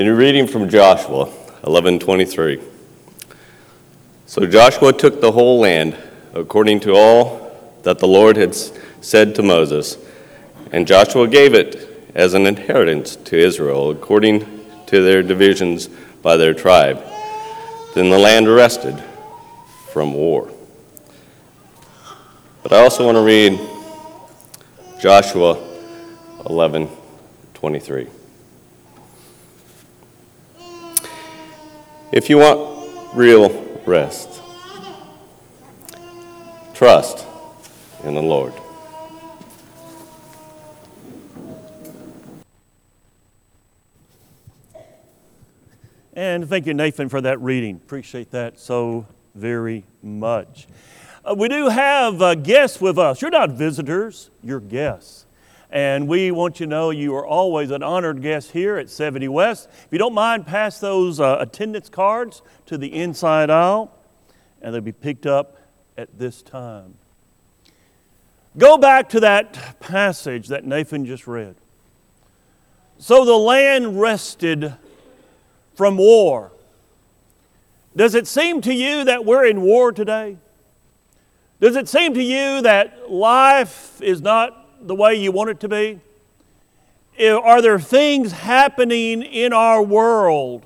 In a reading from Joshua 11:23. So Joshua took the whole land according to all that the Lord had said to Moses, and Joshua gave it as an inheritance to Israel according to their divisions by their tribe. Then the land rested from war. But I also want to read Joshua 11:23. If you want real rest, trust in the Lord. And thank you, Nathan, for that reading. Appreciate that so very much. Uh, we do have uh, guests with us. You're not visitors, you're guests. And we want you to know you are always an honored guest here at 70 West. If you don't mind, pass those uh, attendance cards to the inside aisle, and they'll be picked up at this time. Go back to that passage that Nathan just read. So the land rested from war. Does it seem to you that we're in war today? Does it seem to you that life is not the way you want it to be? Are there things happening in our world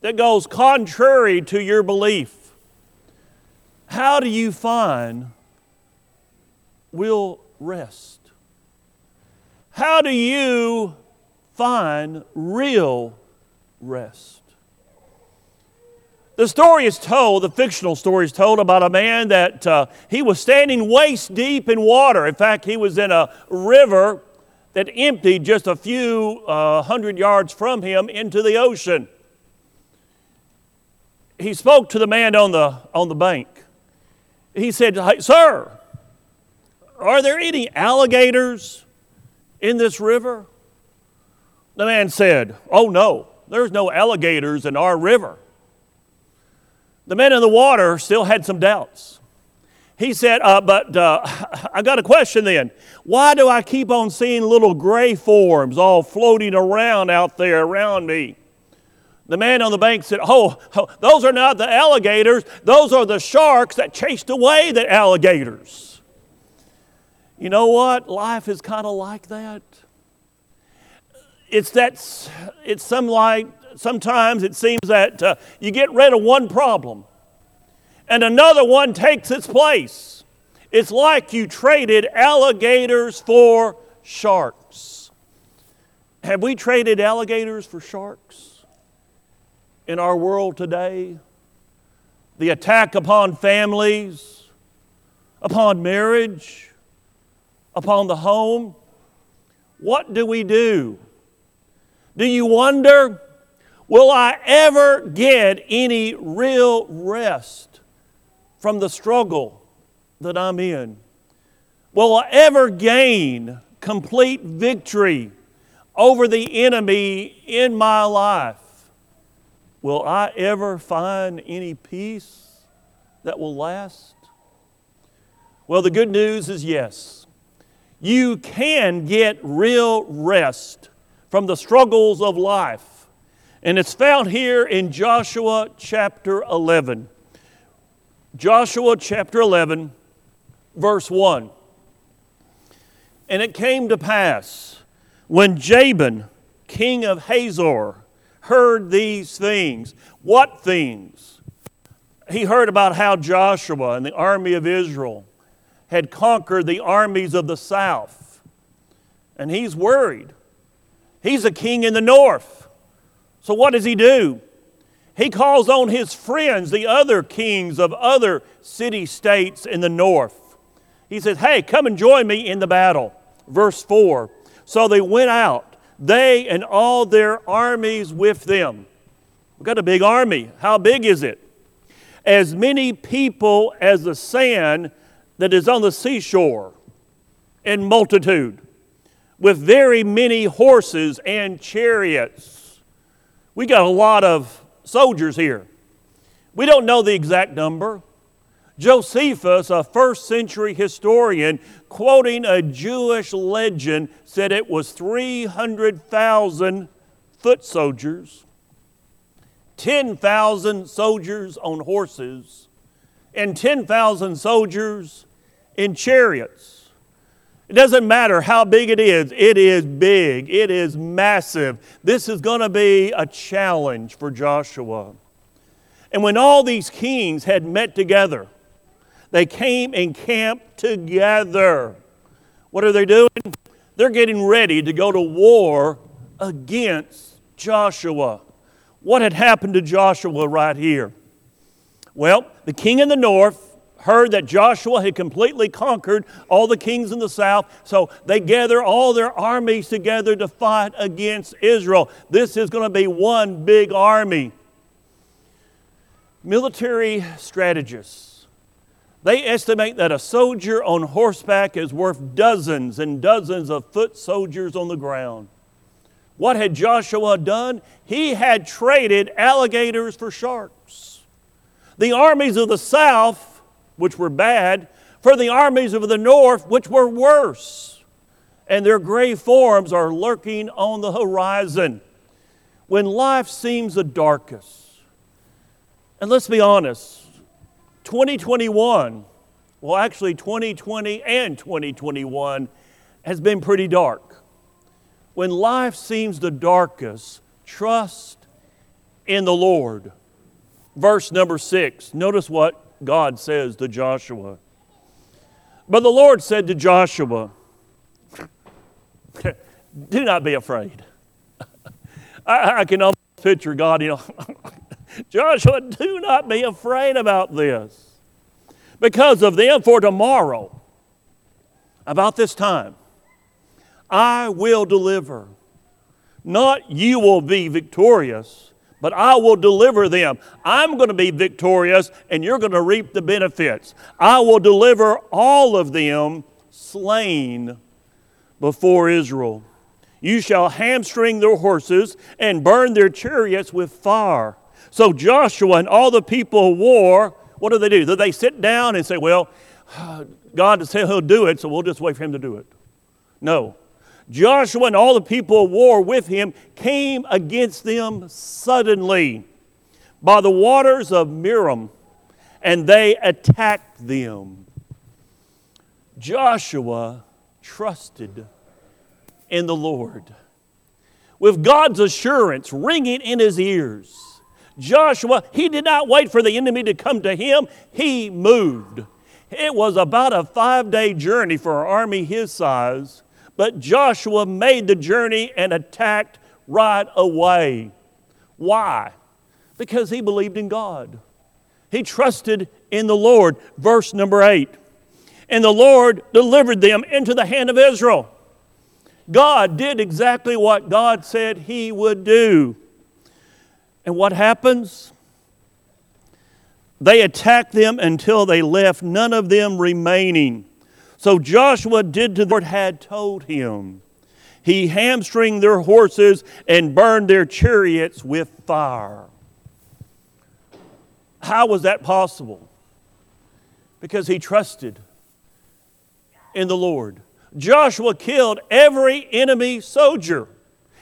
that goes contrary to your belief? How do you find will rest? How do you find real rest? The story is told, the fictional story is told about a man that uh, he was standing waist deep in water. In fact, he was in a river that emptied just a few uh, hundred yards from him into the ocean. He spoke to the man on the, on the bank. He said, hey, Sir, are there any alligators in this river? The man said, Oh, no, there's no alligators in our river. The man in the water still had some doubts. He said, uh, But uh, I got a question then. Why do I keep on seeing little gray forms all floating around out there around me? The man on the bank said, oh, oh, those are not the alligators. Those are the sharks that chased away the alligators. You know what? Life is kind of like that. It's that, it's some like sometimes it seems that uh, you get rid of one problem and another one takes its place. It's like you traded alligators for sharks. Have we traded alligators for sharks in our world today? The attack upon families, upon marriage, upon the home. What do we do? Do you wonder Will I ever get any real rest from the struggle that I'm in? Will I ever gain complete victory over the enemy in my life? Will I ever find any peace that will last? Well, the good news is yes. You can get real rest from the struggles of life and it's found here in Joshua chapter 11. Joshua chapter 11, verse 1. And it came to pass when Jabin, king of Hazor, heard these things. What things? He heard about how Joshua and the army of Israel had conquered the armies of the south. And he's worried. He's a king in the north. So, what does he do? He calls on his friends, the other kings of other city states in the north. He says, Hey, come and join me in the battle. Verse 4 So they went out, they and all their armies with them. We've got a big army. How big is it? As many people as the sand that is on the seashore in multitude, with very many horses and chariots. We got a lot of soldiers here. We don't know the exact number. Josephus, a first century historian, quoting a Jewish legend, said it was 300,000 foot soldiers, 10,000 soldiers on horses, and 10,000 soldiers in chariots. It doesn't matter how big it is, it is big, it is massive. This is going to be a challenge for Joshua. And when all these kings had met together, they came and camped together. What are they doing? They're getting ready to go to war against Joshua. What had happened to Joshua right here? Well, the king in the north heard that Joshua had completely conquered all the kings in the south, so they gather all their armies together to fight against Israel. This is going to be one big army. Military strategists, they estimate that a soldier on horseback is worth dozens and dozens of foot soldiers on the ground. What had Joshua done? He had traded alligators for sharks. The armies of the south, which were bad, for the armies of the north, which were worse. And their gray forms are lurking on the horizon. When life seems the darkest, and let's be honest, 2021, well, actually 2020 and 2021 has been pretty dark. When life seems the darkest, trust in the Lord. Verse number six, notice what God says to Joshua. But the Lord said to Joshua, Do not be afraid. I, I can almost picture God, you know. Joshua, do not be afraid about this. Because of them, for tomorrow, about this time, I will deliver. Not you will be victorious, but I will deliver them. I'm going to be victorious, and you're going to reap the benefits. I will deliver all of them slain before Israel. You shall hamstring their horses and burn their chariots with fire. So Joshua and all the people of war, what do they do? Do they sit down and say, Well, God said he'll do it, so we'll just wait for him to do it? No. Joshua and all the people of war with him came against them suddenly by the waters of Merom, and they attacked them. Joshua trusted in the Lord. With God's assurance ringing in his ears, Joshua, he did not wait for the enemy to come to him, he moved. It was about a five day journey for an army his size, but Joshua made the journey and attacked right away. Why? Because he believed in God. He trusted in the Lord. Verse number eight. And the Lord delivered them into the hand of Israel. God did exactly what God said he would do. And what happens? They attacked them until they left none of them remaining. So Joshua did to the Lord had told him. He hamstringed their horses and burned their chariots with fire. How was that possible? Because he trusted in the Lord. Joshua killed every enemy soldier.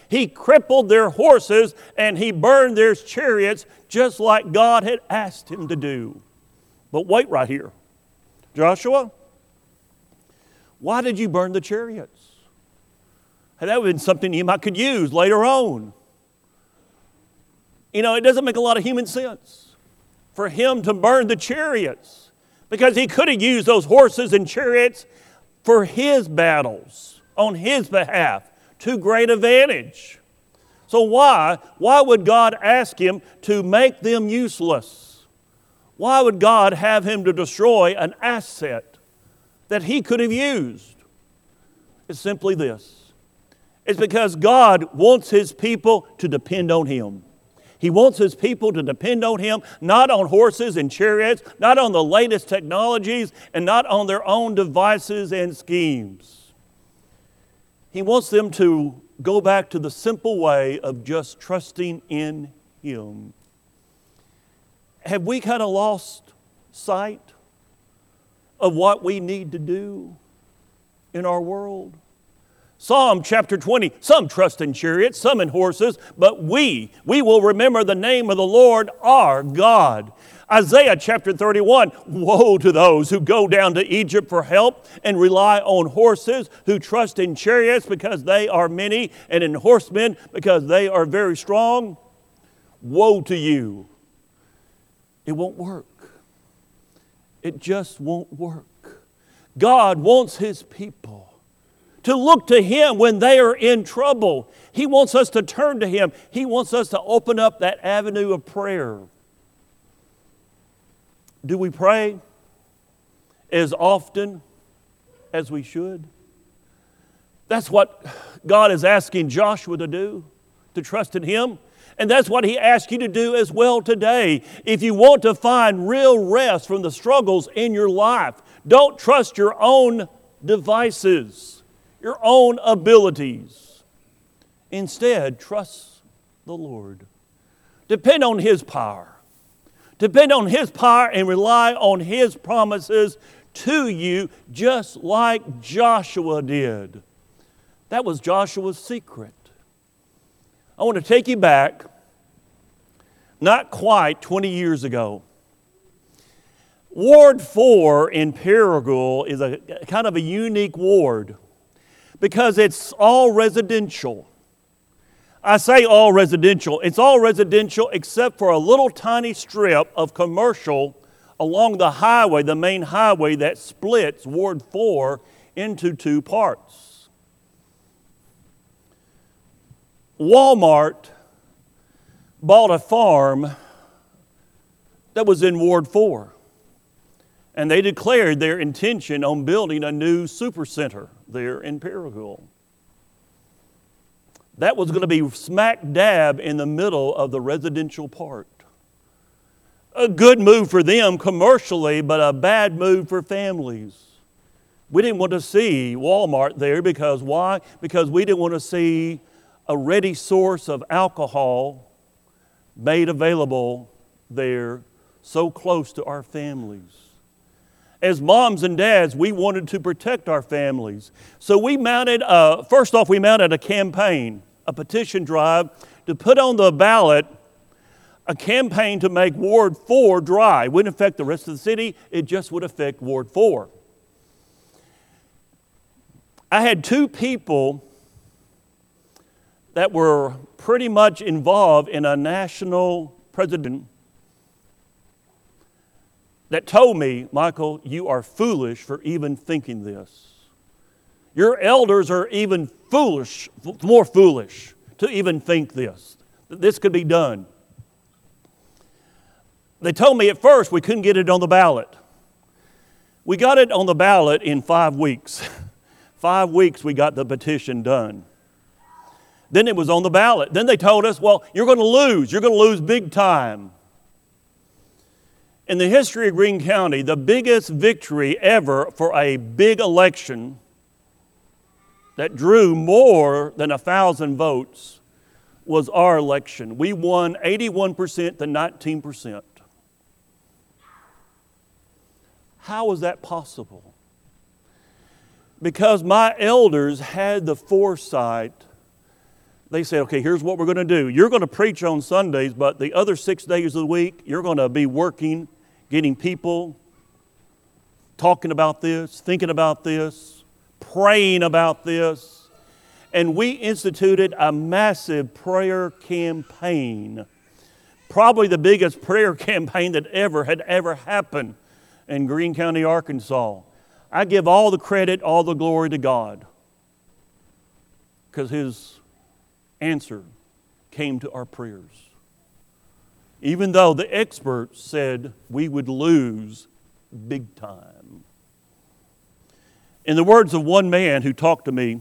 He crippled their horses and he burned their chariots just like God had asked him to do. But wait right here. Joshua, why did you burn the chariots? Hey, that would have been something you might could use later on. You know, it doesn't make a lot of human sense for him to burn the chariots because he could have used those horses and chariots for his battles on his behalf to great advantage. So, why? Why would God ask him to make them useless? Why would God have him to destroy an asset that he could have used? It's simply this it's because God wants his people to depend on him. He wants his people to depend on him, not on horses and chariots, not on the latest technologies, and not on their own devices and schemes. He wants them to go back to the simple way of just trusting in Him. Have we kind of lost sight of what we need to do in our world? Psalm chapter 20, some trust in chariots, some in horses, but we, we will remember the name of the Lord our God. Isaiah chapter 31 Woe to those who go down to Egypt for help and rely on horses, who trust in chariots because they are many, and in horsemen because they are very strong. Woe to you. It won't work. It just won't work. God wants His people to look to Him when they are in trouble. He wants us to turn to Him. He wants us to open up that avenue of prayer. Do we pray as often as we should? That's what God is asking Joshua to do, to trust in Him. And that's what He asks you to do as well today. If you want to find real rest from the struggles in your life, don't trust your own devices, your own abilities. Instead, trust the Lord. Depend on His power. Depend on His power and rely on His promises to you, just like Joshua did. That was Joshua's secret. I want to take you back, not quite 20 years ago. Ward 4 in Paragould is a kind of a unique ward because it's all residential. I say all residential. It's all residential except for a little tiny strip of commercial along the highway, the main highway that splits Ward 4 into two parts. Walmart bought a farm that was in Ward 4, and they declared their intention on building a new supercenter there in Paragould. That was going to be smack dab in the middle of the residential part. A good move for them commercially, but a bad move for families. We didn't want to see Walmart there because why? Because we didn't want to see a ready source of alcohol made available there so close to our families as moms and dads, we wanted to protect our families. So we mounted, a, first off, we mounted a campaign, a petition drive to put on the ballot a campaign to make Ward 4 dry. It wouldn't affect the rest of the city, it just would affect Ward 4. I had two people that were pretty much involved in a national president that told me, Michael, you are foolish for even thinking this. Your elders are even foolish, more foolish to even think this, that this could be done. They told me at first we couldn't get it on the ballot. We got it on the ballot in five weeks. five weeks we got the petition done. Then it was on the ballot. Then they told us, well, you're going to lose. You're going to lose big time. In the history of Greene County, the biggest victory ever for a big election that drew more than a thousand votes was our election. We won 81% to 19%. How was that possible? Because my elders had the foresight. They said, okay, here's what we're going to do. You're going to preach on Sundays, but the other six days of the week, you're going to be working getting people talking about this, thinking about this, praying about this. And we instituted a massive prayer campaign. Probably the biggest prayer campaign that ever had ever happened in Greene County, Arkansas. I give all the credit, all the glory to God because His answer came to our prayers even though the experts said we would lose big time. In the words of one man who talked to me,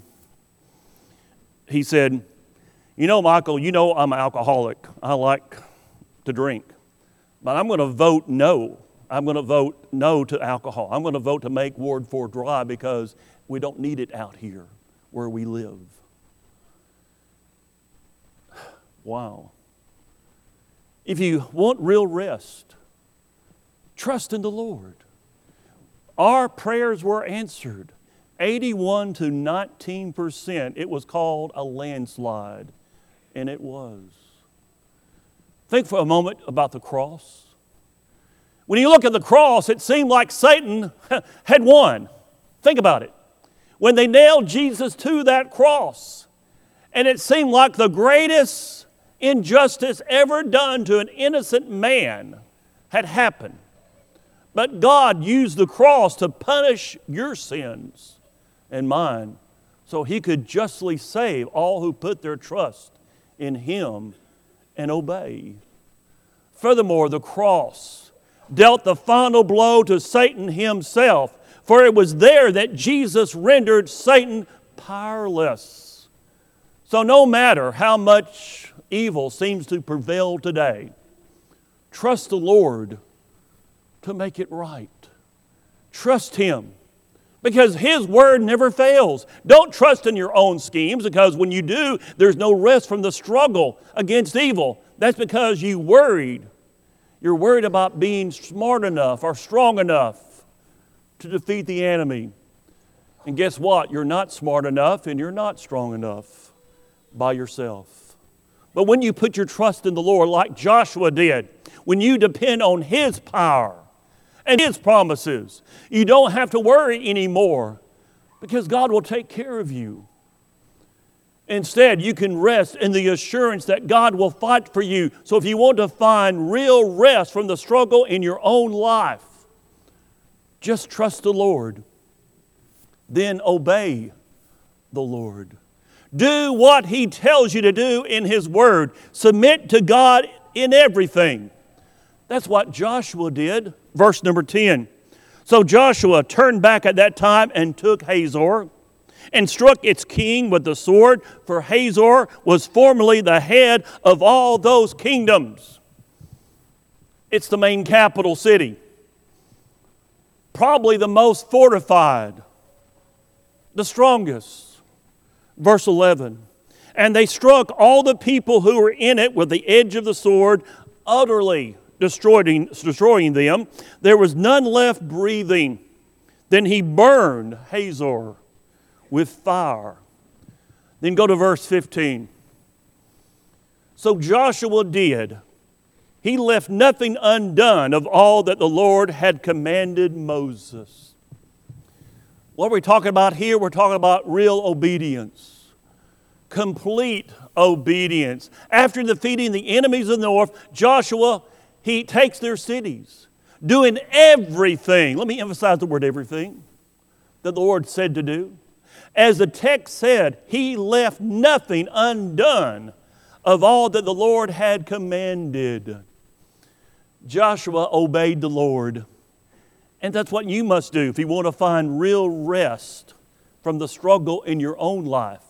he said, You know, Michael, you know I'm an alcoholic. I like to drink. But I'm going to vote no. I'm going to vote no to alcohol. I'm going to vote to make Ward 4 dry because we don't need it out here where we live. Wow. If you want real rest, trust in the Lord. Our prayers were answered, 81 to 19%. It was called a landslide, and it was. Think for a moment about the cross. When you look at the cross, it seemed like Satan had won. Think about it. When they nailed Jesus to that cross, and it seemed like the greatest injustice ever done to an innocent man had happened. But God used the cross to punish your sins and mine so he could justly save all who put their trust in him and obey. Furthermore, the cross dealt the final blow to Satan himself, for it was there that Jesus rendered Satan powerless. So, no matter how much evil seems to prevail today, trust the Lord to make it right. Trust Him because His word never fails. Don't trust in your own schemes because when you do, there's no rest from the struggle against evil. That's because you worried. You're worried about being smart enough or strong enough to defeat the enemy. And guess what? You're not smart enough and you're not strong enough by yourself. But when you put your trust in the Lord, like Joshua did, when you depend on His power, and His promises. You don't have to worry anymore because God will take care of you. Instead, you can rest in the assurance that God will fight for you. So, if you want to find real rest from the struggle in your own life, just trust the Lord. Then obey the Lord. Do what He tells you to do in His Word. Submit to God in everything. That's what Joshua did. Verse number 10. So Joshua turned back at that time and took Hazor and struck its king with the sword, for Hazor was formerly the head of all those kingdoms. It's the main capital city, probably the most fortified, the strongest. Verse 11. And they struck all the people who were in it with the edge of the sword utterly destroying, destroying them. There was none left breathing. Then he burned Hazor with fire. Then go to verse 15. So Joshua did. He left nothing undone of all that the Lord had commanded Moses. What are we talking about here? We're talking about real obedience, complete obedience. After defeating the enemies of the north, Joshua he takes their cities, doing everything. Let me emphasize the word everything that the Lord said to do. As the text said, he left nothing undone of all that the Lord had commanded. Joshua obeyed the Lord. And that's what you must do if you want to find real rest from the struggle in your own life.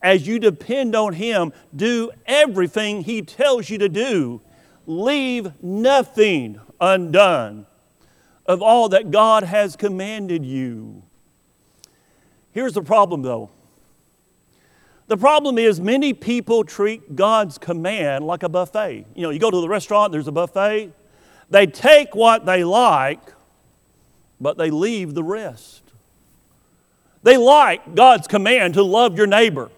As you depend on Him, do everything He tells you to do leave nothing undone of all that God has commanded you. Here's the problem, though. The problem is, many people treat God's command like a buffet. You know, you go to the restaurant, there's a buffet. They take what they like, but they leave the rest. They like God's command to love your neighbor,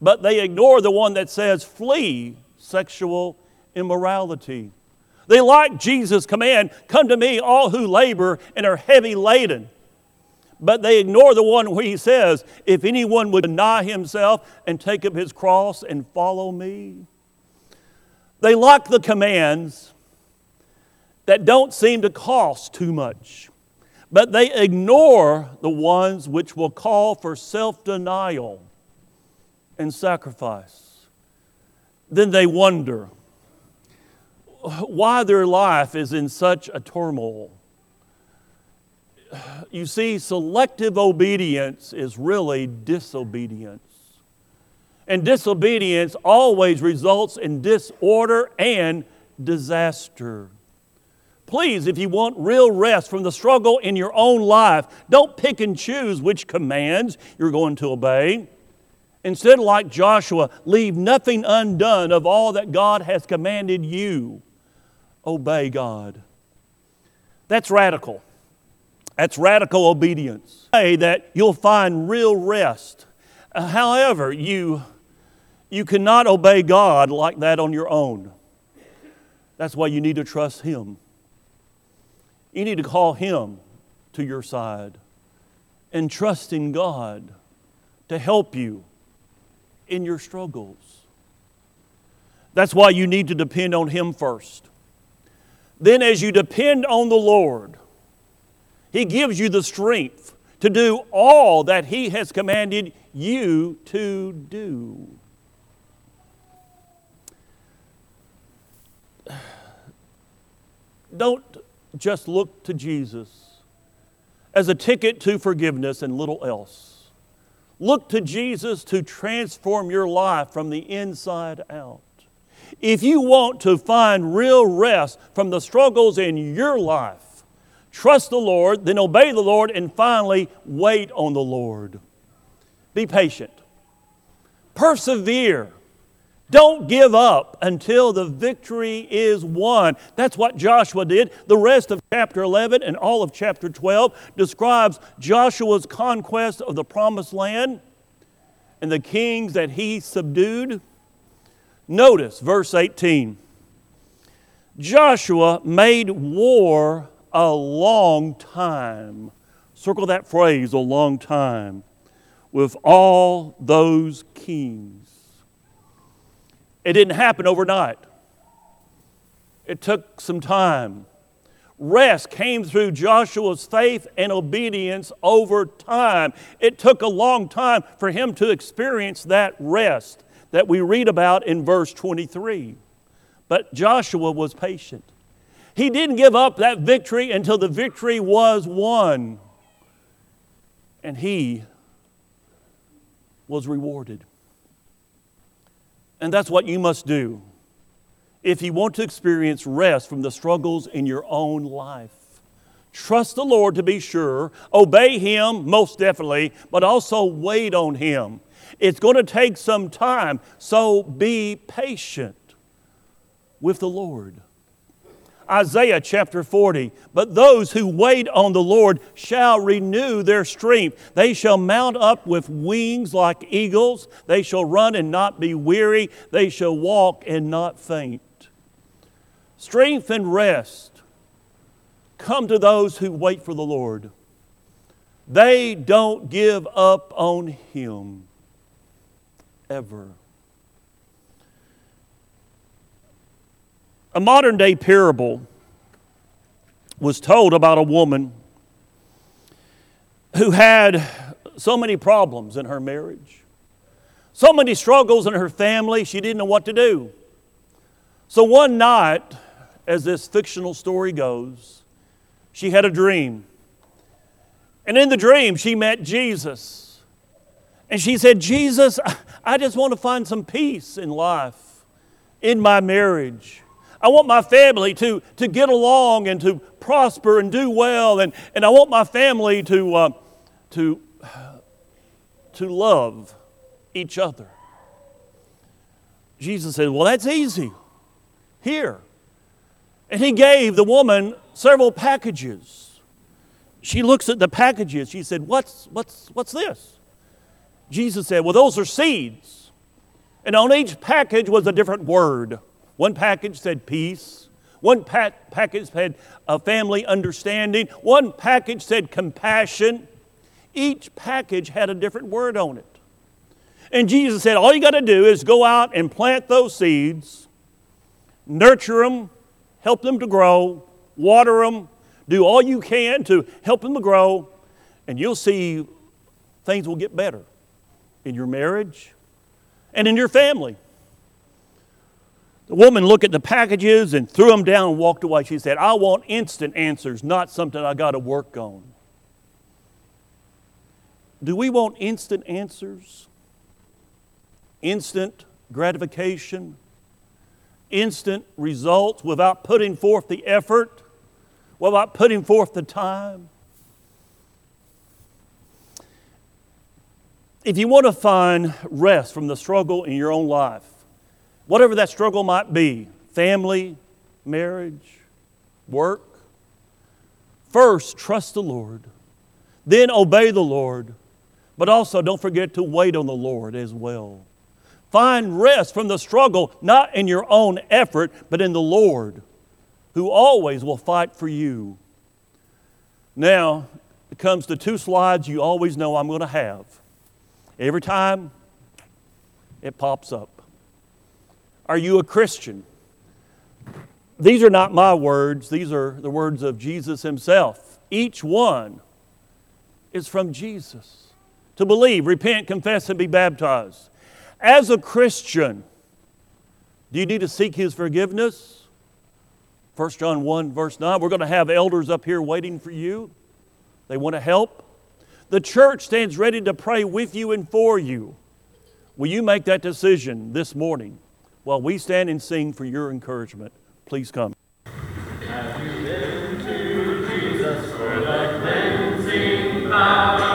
but they ignore the one that says, flee sexual immorality. They like Jesus' command come to me, all who labor and are heavy laden. But they ignore the one where he says, If anyone would deny himself and take up his cross and follow me. They like the commands that don't seem to cost too much, but they ignore the ones which will call for self denial and sacrifice. Then they wonder why their life is in such a turmoil. You see, selective obedience is really disobedience. And disobedience always results in disorder and disaster. Please, if you want real rest from the struggle in your own life, don't pick and choose which commands you're going to obey. Instead, like Joshua, leave nothing undone of all that God has commanded you obey God. That's radical. That's radical obedience. Say that you'll find real rest. Uh, however, you, you cannot obey God like that on your own. That's why you need to trust Him. You need to call Him to your side and trust in God to help you in your struggles. That's why you need to depend on Him first. Then, as you depend on the Lord, He gives you the strength to do all that He has commanded you to do. Don't just look to Jesus as a ticket to forgiveness and little else. Look to Jesus to transform your life from the inside out. If you want to find real rest from the struggles in your life, trust the Lord, then obey the Lord, and finally, wait on the Lord. Be patient. Persevere. Don't give up until the victory is won. That's what Joshua did. The rest of chapter 11 and all of chapter 12 describes Joshua's conquest of the promised land and the kings that he subdued. Notice verse 18 Joshua made war a long time. Circle that phrase, a long time, with all those kings. It didn't happen overnight, it took some time. Rest came through Joshua's faith and obedience over time. It took a long time for him to experience that rest that we read about in verse 23. But Joshua was patient. He didn't give up that victory until the victory was won. And he was rewarded. And that's what you must do if you want to experience rest from the struggles in your own life. Trust the Lord to be sure, obey Him most definitely, but also wait on Him. It's going to take some time, so be patient with the Lord. Isaiah chapter 40. But those who wait on the Lord shall renew their strength. They shall mount up with wings like eagles. They shall run and not be weary. They shall walk and not faint. Strength and rest come to those who wait for the Lord. They don't give up on Him ever. A modern day parable was told about a woman who had so many problems in her marriage, so many struggles in her family, she didn't know what to do. So one night, as this fictional story goes, she had a dream. And in the dream, she met Jesus. And she said, Jesus, I just want to find some peace in life, in my marriage. I want my family to, to get along and to prosper and do well. And, and I want my family to, uh, to, to love each other. Jesus said, Well, that's easy. Here. And he gave the woman several packages. She looks at the packages. She said, What's, what's, what's this? Jesus said, Well, those are seeds. And on each package was a different word. One package said peace. One pack- package said a family understanding. One package said compassion. Each package had a different word on it. And Jesus said, All you got to do is go out and plant those seeds, nurture them, help them to grow, water them, do all you can to help them to grow, and you'll see things will get better in your marriage and in your family. The woman looked at the packages and threw them down and walked away. She said, I want instant answers, not something I got to work on. Do we want instant answers? Instant gratification? Instant results without putting forth the effort? Without putting forth the time? If you want to find rest from the struggle in your own life, whatever that struggle might be family, marriage, work First, trust the Lord, then obey the Lord, but also don't forget to wait on the Lord as well. Find rest from the struggle, not in your own effort, but in the Lord, who always will fight for you. Now, it comes to two slides you always know I'm going to have. Every time it pops up. Are you a Christian? These are not my words, these are the words of Jesus himself. Each one is from Jesus. To believe, repent, confess, and be baptized. As a Christian, do you need to seek his forgiveness? 1 John 1, verse 9. We're going to have elders up here waiting for you. They want to help. The church stands ready to pray with you and for you. Will you make that decision this morning while we stand and sing for your encouragement, please come. Have you been to Jesus for the cleansing power?